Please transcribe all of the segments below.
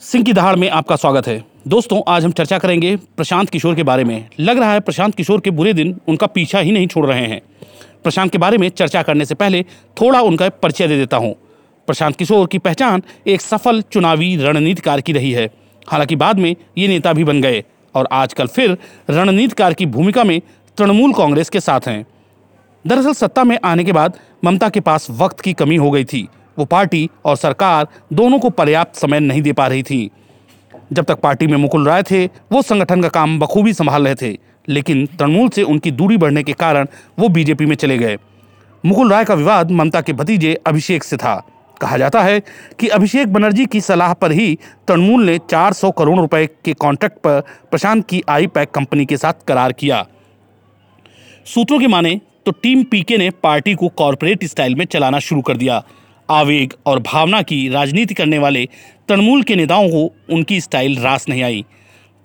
सिंह की दहाड़ में आपका स्वागत है। दोस्तों, आज हम चर्चा करेंगे प्रशांत किशोर के बारे में। लग रहा है प्रशांत किशोर के बुरे दिन उनका पीछा ही नहीं छोड़ रहे हैं। प्रशांत के बारे में चर्चा करने से पहले थोड़ा उनका परिचय दे देता हूँ। प्रशांत किशोर की पहचान एक सफल चुनावी रणनीतिकार की रही है। हालाँकि बाद में ये नेता भी बन गए और आजकल फिर रणनीतिकार की भूमिका में तृणमूल कांग्रेस के साथ हैं। दरअसल सत्ता में आने के बाद ममता के पास वक्त की कमी हो गई थी। वो पार्टी और सरकार दोनों को पर्याप्त समय नहीं दे पा रही थी। जब तक पार्टी में मुकुल राय थे, वो संगठन का काम बखूबी संभाल रहे थे, लेकिन तृणमूल से उनकी दूरी बढ़ने के कारण वो बीजेपी में चले गए। मुकुल राय का विवाद ममता के भतीजे अभिषेक से था। कहा जाता है कि अभिषेक बनर्जी की सलाह पर ही तृणमूल ने 400 करोड़ रुपए के कॉन्ट्रैक्ट पर प्रशांत की आई पैक कंपनी के साथ करार किया। सूत्रों की माने तो टीम पीके ने पार्टी को कॉरपोरेट स्टाइल में चलाना शुरू कर दिया। आवेग और भावना की राजनीति करने वाले तृणमूल के नेताओं को उनकी स्टाइल रास नहीं आई।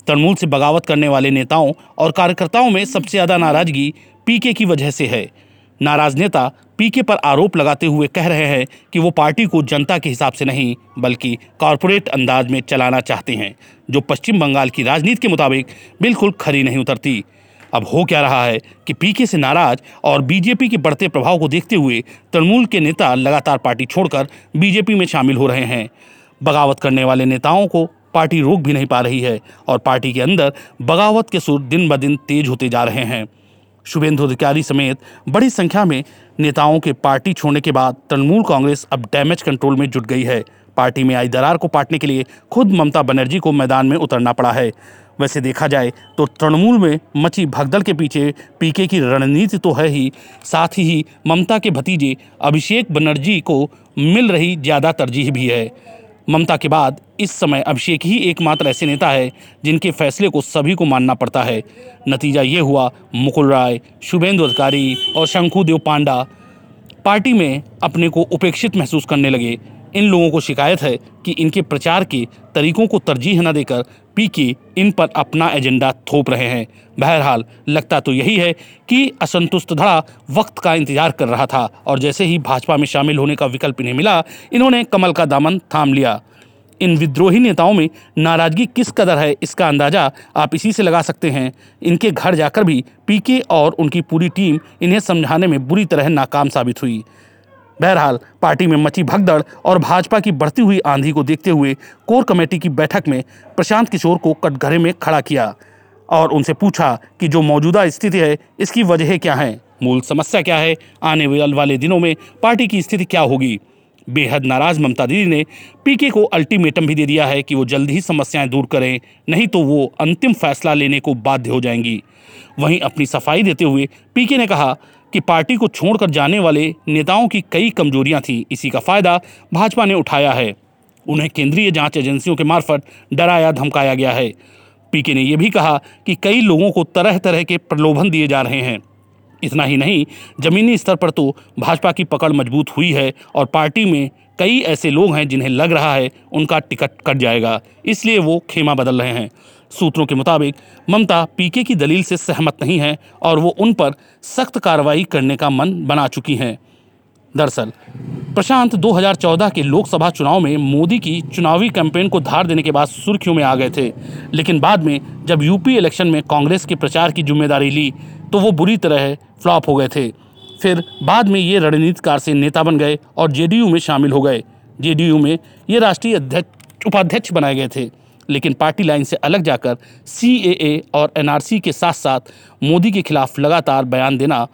तृणमूल से बगावत करने वाले नेताओं और कार्यकर्ताओं में सबसे ज़्यादा नाराज़गी पीके की वजह से है। नाराज़ नेता पीके पर आरोप लगाते हुए कह रहे हैं कि वो पार्टी को जनता के हिसाब से नहीं, बल्कि कॉरपोरेट अंदाज में चलाना चाहते हैं, जो पश्चिम बंगाल की राजनीति के मुताबिक बिल्कुल खरी नहीं उतरती। अब हो क्या रहा है कि पीके से नाराज़ और बीजेपी के बढ़ते प्रभाव को देखते हुए तृणमूल के नेता लगातार पार्टी छोड़कर बीजेपी में शामिल हो रहे हैं। बगावत करने वाले नेताओं को पार्टी रोक भी नहीं पा रही है और पार्टी के अंदर बगावत के सुर दिन ब दिन तेज होते जा रहे हैं। शुभेंदु अधिकारी समेत बड़ी संख्या में नेताओं के पार्टी छोड़ने के बाद तृणमूल कांग्रेस अब डैमेज कंट्रोल में जुट गई है। पार्टी में आई दरार को पाटने के लिए खुद ममता बनर्जी को मैदान में उतरना पड़ा है। वैसे देखा जाए तो तृणमूल में मची भगदड़ के पीछे पीके की रणनीति तो है ही। साथ ही ममता के भतीजे अभिषेक बनर्जी को मिल रही ज़्यादा तरजीह भी है। ममता के बाद इस समय अभिषेक ही एकमात्र ऐसे नेता है जिनके फैसले को सभी को मानना पड़ता है। नतीजा ये हुआ, मुकुल राय, शुभेंदु अधिकारी और शंकुदेव पांडा। पार्टी में अपने को उपेक्षित महसूस करने लगे। इन लोगों को शिकायत है कि इनके प्रचार के तरीकों को तरजीह न देकर पीके इन पर अपना एजेंडा थोप रहे हैं। बहरहाल, लगता तो यही है कि असंतुष्ट धड़ा वक्त का इंतज़ार कर रहा था और जैसे ही भाजपा में शामिल होने का विकल्प इन्हें मिला, इन्होंने कमल का दामन थाम लिया। इन विद्रोही नेताओं में नाराज़गी किस कदर है इसका अंदाज़ा आप इसी से लगा सकते हैं। इनके घर जाकर भी पीके और उनकी पूरी टीम इन्हें समझाने में बुरी तरह नाकाम साबित हुई। बहरहाल, पार्टी में मची भगदड़ और भाजपा की बढ़ती हुई आंधी को देखते हुए कोर कमेटी की बैठक में प्रशांत किशोर को कटघरे में खड़ा किया और उनसे पूछा कि जो मौजूदा स्थिति है, इसकी वजह क्या है? मूल समस्या क्या है? आने वाले दिनों में पार्टी की स्थिति क्या होगी? बेहद नाराज़ ममता दीदी ने पीके को अल्टीमेटम भी दे दिया है कि वो जल्द ही समस्याएँ दूर करें, नहीं तो वो अंतिम फैसला लेने को बाध्य हो जाएँगी। वहीं अपनी सफ़ाई देते हुए पीके ने कहा कि पार्टी को छोड़कर जाने वाले नेताओं की कई कमजोरियाँ थी। इसी का फ़ायदा भाजपा ने उठाया है। उन्हें केंद्रीय जाँच एजेंसियों के मार्फत डराया, धमकाया गया है। पीके ने यह भी कहा कि कई लोगों को तरह तरह के प्रलोभन दिए जा रहे हैं। इतना ही नहीं, जमीनी स्तर पर तो भाजपा की पकड़ मज़बूत हुई है और पार्टी में कई ऐसे लोग हैं जिन्हें लग रहा है उनका टिकट कट जाएगा। इसलिए वो खेमा बदल रहे हैं। सूत्रों के मुताबिक, ममता पीके की दलील से सहमत नहीं है और वो उन पर सख्त कार्रवाई करने का मन बना चुकी हैं। दरअसल, प्रशांत 2014 के लोकसभा चुनाव में मोदी की चुनावी कैंपेन को धार देने के बाद सुर्खियों में आ गए थे। लेकिन बाद में, जब यूपी इलेक्शन में कांग्रेस के प्रचार की ज़िम्मेदारी ली तो वो बुरी तरह फ्लॉप हो गए थे। फिर बाद में ये रणनीतिकार से नेता बन गए और जेडीयू में शामिल हो गए। जेडीयू में ये राष्ट्रीय अध्यक्ष, उपाध्यक्ष बनाए गए थे। लेकिन पार्टी लाइन से अलग जाकर सी और एनआरसी के साथ साथ मोदी के खिलाफ लगातार बयान देना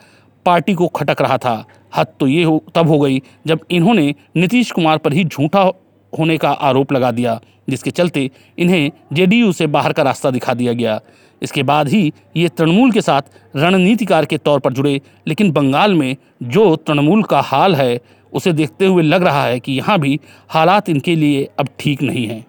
पार्टी को खटक रहा था। हद तो ये हो, तब हो गई जब इन्होंने नीतीश कुमार पर ही झूठा होने का आरोप लगा दिया, जिसके चलते इन्हें जेडीयू से बाहर का रास्ता दिखा दिया गया। इसके बाद ही ये तृणमूल के साथ रणनीतिकार के तौर पर जुड़े, लेकिन बंगाल में जो तृणमूल का हाल है, उसे देखते हुए लग रहा है कि यहाँ भी हालात इनके लिए अब ठीक नहीं हैं।